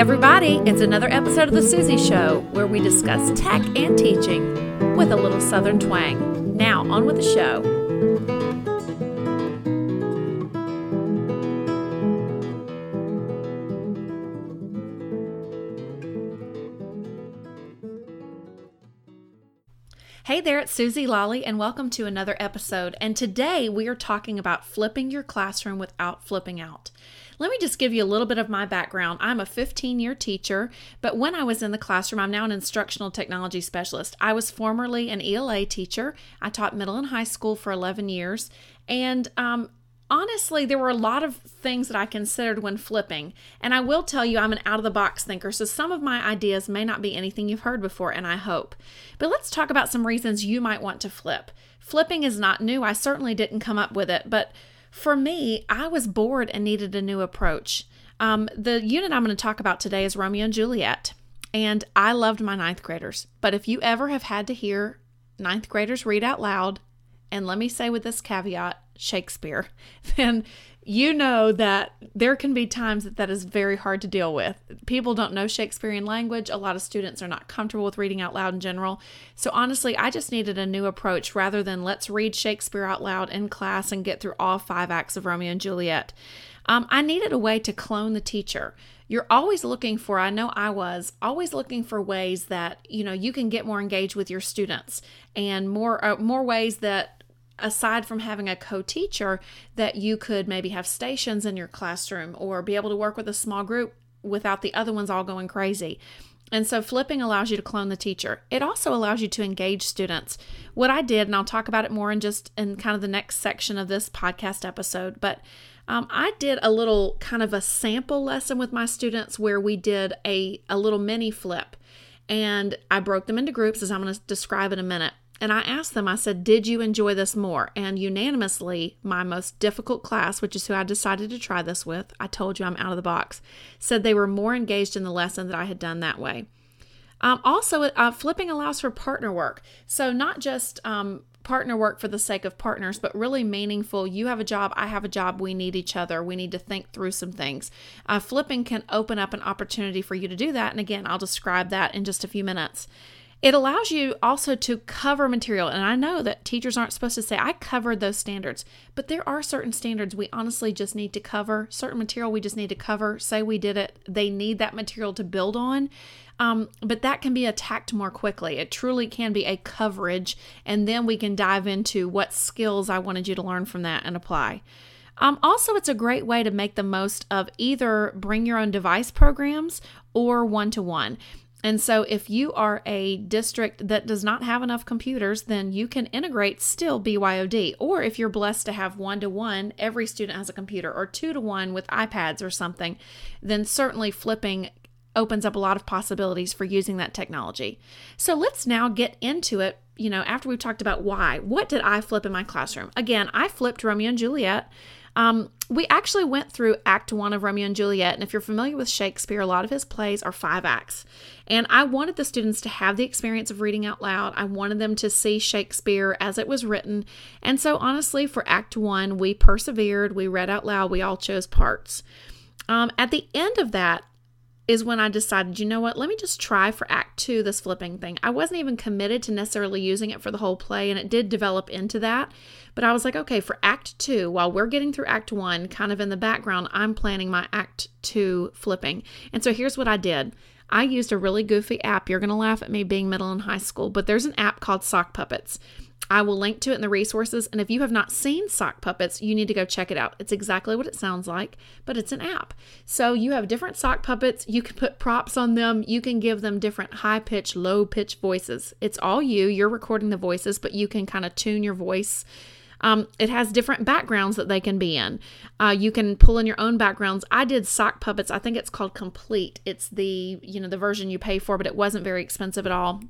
everybody, it's another episode of The Suzy Show where we discuss tech and teaching with a little southern twang. Now, on with the show. Hey there, it's Suzy Lolley, and welcome to another episode. And today we are talking about flipping your classroom without flipping out. Let me just give you a little bit of my background. I'm a 15 year teacher, but when I was in the classroom, I'm now an instructional technology specialist. I was formerly an ELA teacher. I taught middle and high school for 11 years. And um, honestly, there were a lot of things that I considered when flipping. And I will tell you, I'm an out of the box thinker, so some of my ideas may not be anything you've heard before, and I hope. But let's talk about some reasons you might want to flip. Flipping is not new. I certainly didn't come up with it, but for me, I was bored and needed a new approach. Um, the unit I'm going to talk about today is Romeo and Juliet, and I loved my ninth graders. But if you ever have had to hear ninth graders read out loud, and let me say with this caveat, Shakespeare, then you know that there can be times that that is very hard to deal with. People don't know Shakespearean language. A lot of students are not comfortable with reading out loud in general. So honestly, I just needed a new approach rather than let's read Shakespeare out loud in class and get through all five acts of Romeo and Juliet. Um, I needed a way to clone the teacher. You're always looking for, I know I was, always looking for ways that, you know, you can get more engaged with your students and more uh, more ways that aside from having a co-teacher that you could maybe have stations in your classroom or be able to work with a small group without the other ones all going crazy. And so flipping allows you to clone the teacher. It also allows you to engage students. What I did, and I'll talk about it more in just in kind of the next section of this podcast episode, but um, I did a little kind of a sample lesson with my students where we did a, a little mini flip. And I broke them into groups as I'm going to describe in a minute. And I asked them, I said, Did you enjoy this more? And unanimously, my most difficult class, which is who I decided to try this with, I told you I'm out of the box, said they were more engaged in the lesson that I had done that way. Um, also, uh, flipping allows for partner work. So, not just um, partner work for the sake of partners, but really meaningful. You have a job, I have a job, we need each other. We need to think through some things. Uh, flipping can open up an opportunity for you to do that. And again, I'll describe that in just a few minutes. It allows you also to cover material. And I know that teachers aren't supposed to say, I covered those standards, but there are certain standards we honestly just need to cover, certain material we just need to cover. Say we did it, they need that material to build on. Um, but that can be attacked more quickly. It truly can be a coverage, and then we can dive into what skills I wanted you to learn from that and apply. Um, also, it's a great way to make the most of either bring your own device programs or one to one. And so, if you are a district that does not have enough computers, then you can integrate still BYOD. Or if you're blessed to have one to one, every student has a computer, or two to one with iPads or something, then certainly flipping opens up a lot of possibilities for using that technology. So, let's now get into it. You know, after we've talked about why, what did I flip in my classroom? Again, I flipped Romeo and Juliet um, we actually went through Act One of Romeo and Juliet, and if you're familiar with Shakespeare, a lot of his plays are five acts. And I wanted the students to have the experience of reading out loud. I wanted them to see Shakespeare as it was written. And so, honestly, for Act One, we persevered, we read out loud, we all chose parts. Um, at the end of that, is when I decided, you know what, let me just try for Act Two this flipping thing. I wasn't even committed to necessarily using it for the whole play, and it did develop into that. But I was like, okay, for Act Two, while we're getting through Act One, kind of in the background, I'm planning my Act Two flipping. And so here's what I did. I used a really goofy app. You're going to laugh at me being middle and high school, but there's an app called Sock Puppets. I will link to it in the resources. And if you have not seen Sock Puppets, you need to go check it out. It's exactly what it sounds like, but it's an app. So you have different sock puppets. You can put props on them. You can give them different high pitch, low pitch voices. It's all you. You're recording the voices, but you can kind of tune your voice. Um, it has different backgrounds that they can be in. Uh, you can pull in your own backgrounds. I did sock puppets. I think it's called Complete. It's the you know the version you pay for, but it wasn't very expensive at all.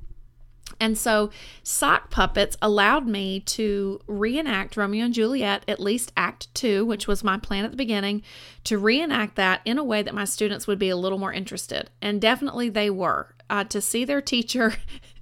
And so, sock puppets allowed me to reenact Romeo and Juliet, at least Act Two, which was my plan at the beginning, to reenact that in a way that my students would be a little more interested. And definitely they were. Uh, to see their teacher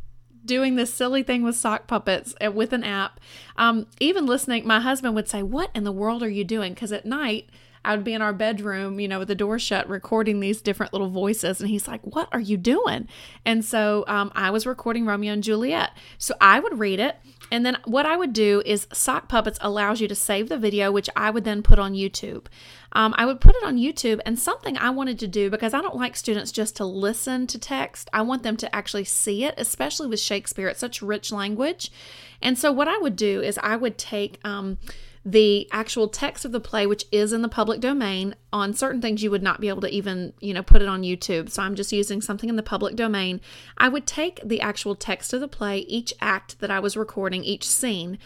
doing this silly thing with sock puppets uh, with an app, um, even listening, my husband would say, What in the world are you doing? Because at night, I would be in our bedroom, you know, with the door shut, recording these different little voices. And he's like, What are you doing? And so um, I was recording Romeo and Juliet. So I would read it. And then what I would do is Sock Puppets allows you to save the video, which I would then put on YouTube. Um, I would put it on YouTube, and something I wanted to do because I don't like students just to listen to text. I want them to actually see it, especially with Shakespeare. It's such rich language. And so, what I would do is I would take um, the actual text of the play, which is in the public domain. On certain things, you would not be able to even, you know, put it on YouTube. So I'm just using something in the public domain. I would take the actual text of the play, each act that I was recording, each scene,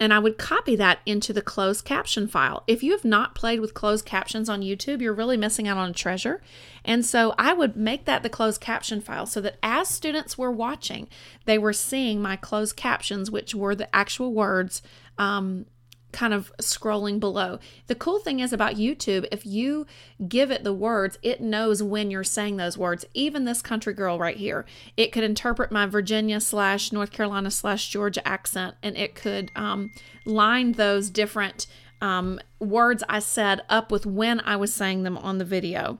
and I would copy that into the closed caption file. If you have not played with closed captions on YouTube, you're really missing out on a treasure. And so I would make that the closed caption file so that as students were watching, they were seeing my closed captions, which were the actual words um, kind of scrolling below. The cool thing is about YouTube, if you give it the words, it knows when you're saying those words. Even this country girl right here, it could interpret my Virginia slash North Carolina slash Georgia accent and it could um, line those different um, words I said up with when I was saying them on the video.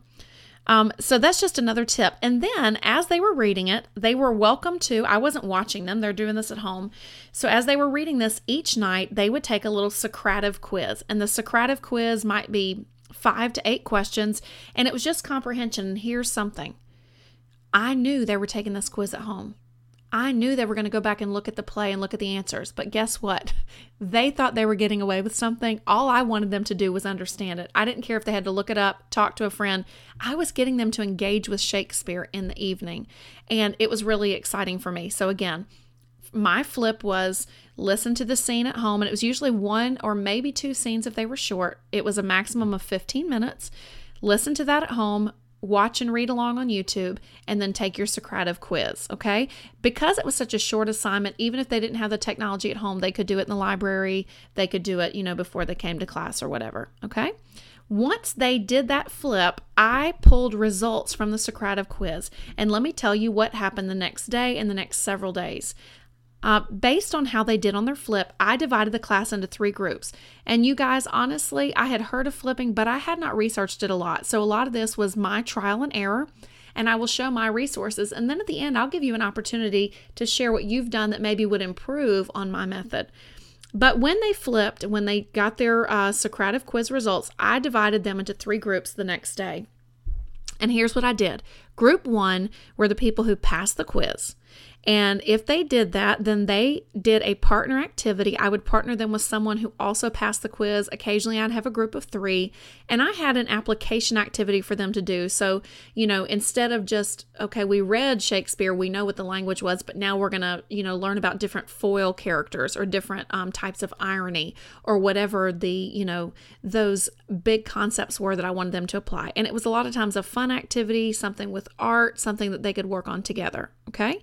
Um, so that's just another tip. And then as they were reading it, they were welcome to, I wasn't watching them, they're doing this at home. So as they were reading this each night, they would take a little Socrative quiz. And the Socrative quiz might be five to eight questions. And it was just comprehension. And here's something I knew they were taking this quiz at home. I knew they were going to go back and look at the play and look at the answers. But guess what? They thought they were getting away with something. All I wanted them to do was understand it. I didn't care if they had to look it up, talk to a friend. I was getting them to engage with Shakespeare in the evening. And it was really exciting for me. So, again, my flip was listen to the scene at home. And it was usually one or maybe two scenes if they were short. It was a maximum of 15 minutes. Listen to that at home watch and read along on YouTube, and then take your Socrative quiz, okay? Because it was such a short assignment, even if they didn't have the technology at home, they could do it in the library, they could do it, you know, before they came to class or whatever, okay? Once they did that flip, I pulled results from the Socrative quiz, and let me tell you what happened the next day and the next several days. Uh, based on how they did on their flip, I divided the class into three groups. And you guys, honestly, I had heard of flipping, but I had not researched it a lot. So a lot of this was my trial and error. And I will show my resources. And then at the end, I'll give you an opportunity to share what you've done that maybe would improve on my method. But when they flipped, when they got their uh, Socrative quiz results, I divided them into three groups the next day. And here's what I did Group one were the people who passed the quiz. And if they did that, then they did a partner activity. I would partner them with someone who also passed the quiz. Occasionally, I'd have a group of three, and I had an application activity for them to do. So, you know, instead of just, okay, we read Shakespeare, we know what the language was, but now we're going to, you know, learn about different foil characters or different um, types of irony or whatever the, you know, those big concepts were that I wanted them to apply. And it was a lot of times a fun activity, something with art, something that they could work on together. Okay.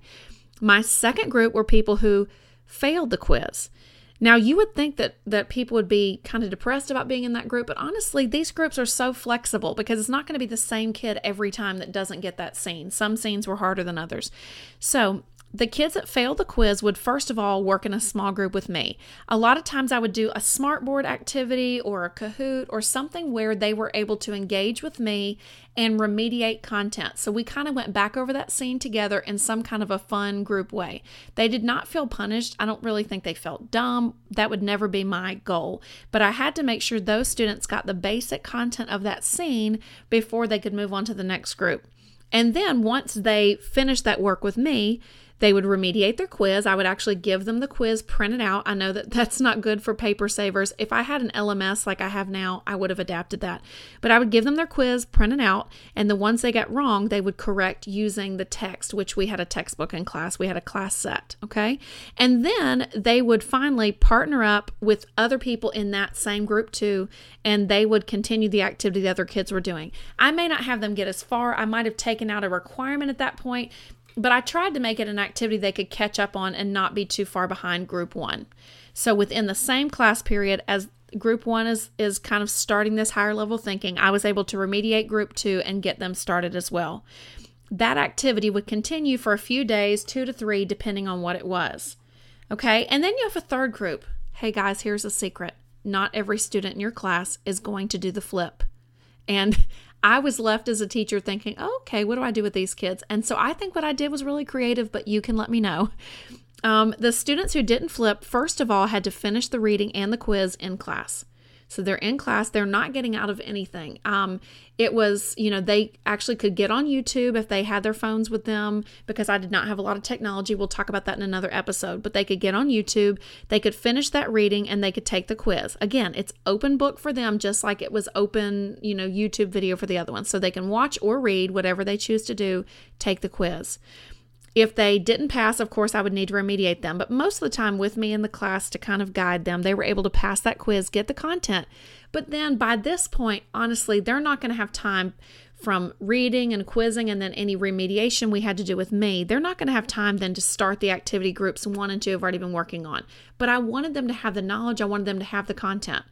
My second group were people who failed the quiz. Now you would think that that people would be kind of depressed about being in that group, but honestly, these groups are so flexible because it's not going to be the same kid every time that doesn't get that scene. Some scenes were harder than others. So, the kids that failed the quiz would first of all work in a small group with me. A lot of times I would do a smartboard activity or a Kahoot or something where they were able to engage with me and remediate content. So we kind of went back over that scene together in some kind of a fun group way. They did not feel punished. I don't really think they felt dumb. That would never be my goal. But I had to make sure those students got the basic content of that scene before they could move on to the next group. And then once they finished that work with me, they would remediate their quiz. I would actually give them the quiz printed out. I know that that's not good for paper savers. If I had an LMS like I have now, I would have adapted that. But I would give them their quiz printed out, and the ones they got wrong, they would correct using the text, which we had a textbook in class. We had a class set, okay? And then they would finally partner up with other people in that same group too, and they would continue the activity the other kids were doing. I may not have them get as far. I might have taken out a requirement at that point, but I tried to make it an activity they could catch up on and not be too far behind group one. So within the same class period as group one is is kind of starting this higher level thinking, I was able to remediate group two and get them started as well. That activity would continue for a few days, two to three, depending on what it was. Okay, and then you have a third group. Hey guys, here's a secret. Not every student in your class is going to do the flip. And I was left as a teacher thinking, oh, okay, what do I do with these kids? And so I think what I did was really creative, but you can let me know. Um, the students who didn't flip, first of all, had to finish the reading and the quiz in class. So they're in class, they're not getting out of anything. Um, it was, you know, they actually could get on YouTube if they had their phones with them because I did not have a lot of technology. We'll talk about that in another episode, but they could get on YouTube, they could finish that reading, and they could take the quiz. Again, it's open book for them, just like it was open, you know, YouTube video for the other ones. So they can watch or read whatever they choose to do, take the quiz. If they didn't pass, of course, I would need to remediate them. But most of the time, with me in the class to kind of guide them, they were able to pass that quiz, get the content. But then by this point, honestly, they're not going to have time from reading and quizzing and then any remediation we had to do with me. They're not going to have time then to start the activity groups one and two have already been working on. But I wanted them to have the knowledge, I wanted them to have the content.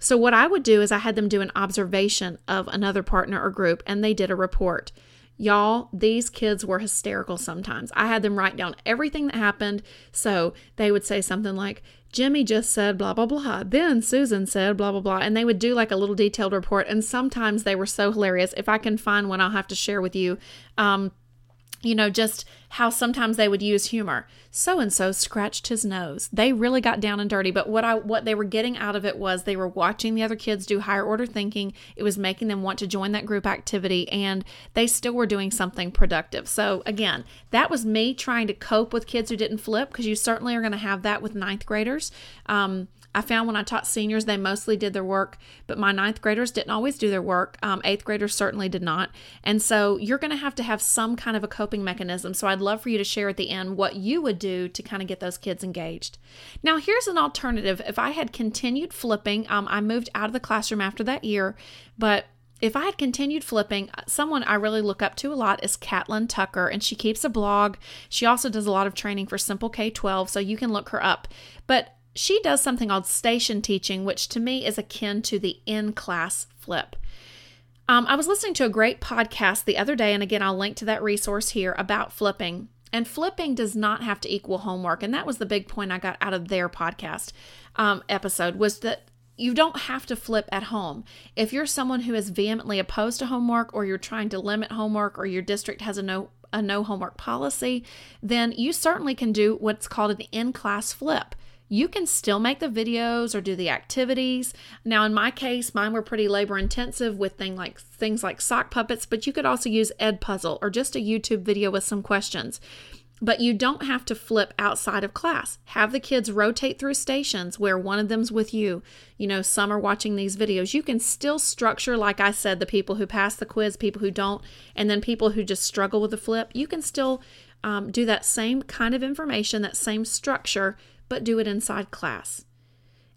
So, what I would do is I had them do an observation of another partner or group, and they did a report. Y'all, these kids were hysterical sometimes. I had them write down everything that happened. So they would say something like, Jimmy just said blah, blah, blah. Then Susan said blah, blah, blah. And they would do like a little detailed report. And sometimes they were so hilarious. If I can find one, I'll have to share with you. Um, you know, just how sometimes they would use humor. So and so scratched his nose. They really got down and dirty, but what I what they were getting out of it was they were watching the other kids do higher order thinking. It was making them want to join that group activity and they still were doing something productive. So again, that was me trying to cope with kids who didn't flip because you certainly are going to have that with ninth graders. Um, I found when I taught seniors, they mostly did their work, but my ninth graders didn't always do their work. Um, eighth graders certainly did not. And so you're going to have to have some kind of a coping mechanism. So I'd love for you to share at the end what you would do to kind of get those kids engaged. Now, here's an alternative. If I had continued flipping, um, I moved out of the classroom after that year, but if I had continued flipping, someone I really look up to a lot is Catlin Tucker, and she keeps a blog. She also does a lot of training for Simple K 12, so you can look her up. But she does something called station teaching, which to me is akin to the in class flip. Um, I was listening to a great podcast the other day, and again, I'll link to that resource here about flipping. And flipping does not have to equal homework, and that was the big point I got out of their podcast um, episode was that you don't have to flip at home. If you're someone who is vehemently opposed to homework, or you're trying to limit homework, or your district has a no a no homework policy, then you certainly can do what's called an in class flip you can still make the videos or do the activities. Now, in my case, mine were pretty labor intensive with thing like things like sock puppets, but you could also use EDpuzzle or just a YouTube video with some questions. But you don't have to flip outside of class. Have the kids rotate through stations where one of them's with you. You know, some are watching these videos. You can still structure, like I said, the people who pass the quiz, people who don't, and then people who just struggle with the flip. You can still um, do that same kind of information, that same structure, but do it inside class.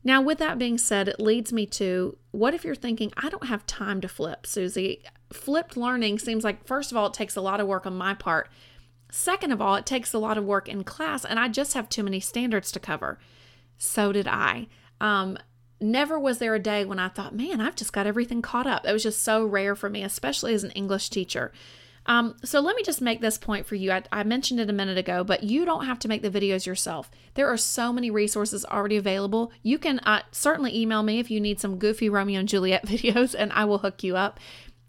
Now, with that being said, it leads me to what if you're thinking, I don't have time to flip, Suzy? Flipped learning seems like, first of all, it takes a lot of work on my part. Second of all, it takes a lot of work in class, and I just have too many standards to cover. So did I. Um, never was there a day when I thought, man, I've just got everything caught up. It was just so rare for me, especially as an English teacher. Um, so let me just make this point for you. I, I, mentioned it a minute ago, but you don't have to make the videos yourself. There are so many resources already available. You can uh, certainly email me if you need some goofy Romeo and Juliet videos, and I will hook you up.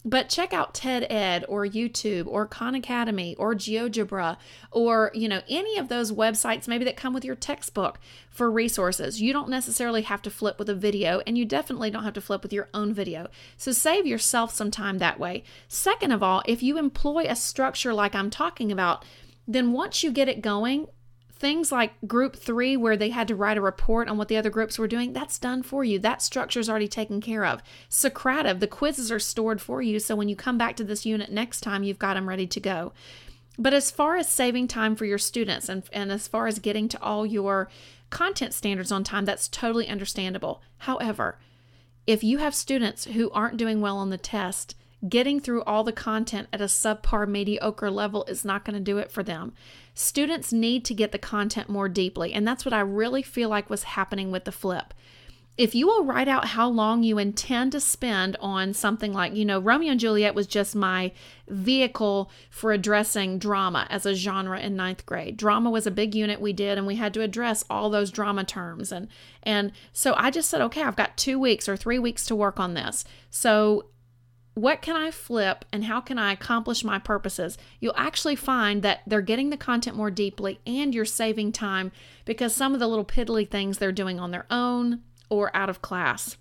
But check out TED Ed or YouTube or Khan Academy or GeoGebra or, you know, any of those websites maybe that come with your textbook for resources. You don't necessarily have to flip with a video and you definitely don't have to flip with your own video. So save yourself some time that way. Second of all, if you employ a structure like I'm talking about, then once you get it going, things like group three, where they had to write a report on what the other groups were doing, that's done for you. That structure is already taken care of. Socrative, the quizzes are stored for you. So when you come back to this unit next time, you've got them ready to go. But as far as saving time for your students and, and as far as getting to all your content standards on time, that's totally understandable. However, if you have students who aren't doing well on the test, getting through all the content at a subpar mediocre level is not going to do it for them. Students need to get the content more deeply, and that's what I really feel like was happening with the flip. If you will write out how long you intend to spend on something like, you know, Romeo and Juliet was just my vehicle for addressing drama as a genre in ninth grade. Drama was a big unit we did, and we had to address all those drama terms. And and so I just said, okay, I've got two weeks or three weeks to work on this. So what can I flip and how can I accomplish my purposes? You'll actually find that they're getting the content more deeply and you're saving time because some of the little piddly things they're doing on their own or out of class.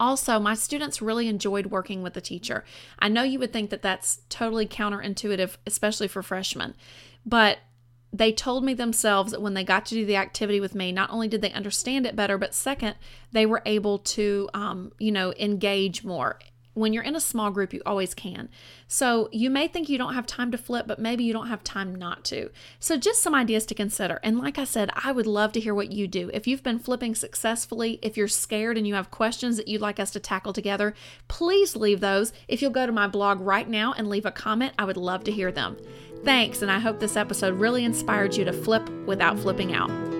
Also, my students really enjoyed working with the teacher. I know you would think that that's totally counterintuitive, especially for freshmen, but they told me themselves that when they got to do the activity with me, not only did they understand it better, but second, they were able to, um, you know, engage more when you're in a small group, you always can. So you may think you don't have time to flip, but maybe you don't have time not to. So just some ideas to consider. And like I said, I would love to hear what you do. If you've been flipping successfully, if you're scared and you have questions that you'd like us to tackle together, please leave those. If you'll go to my blog right now and leave a comment, I would love to hear them. Thanks, and I hope this episode really inspired you to flip without flipping out.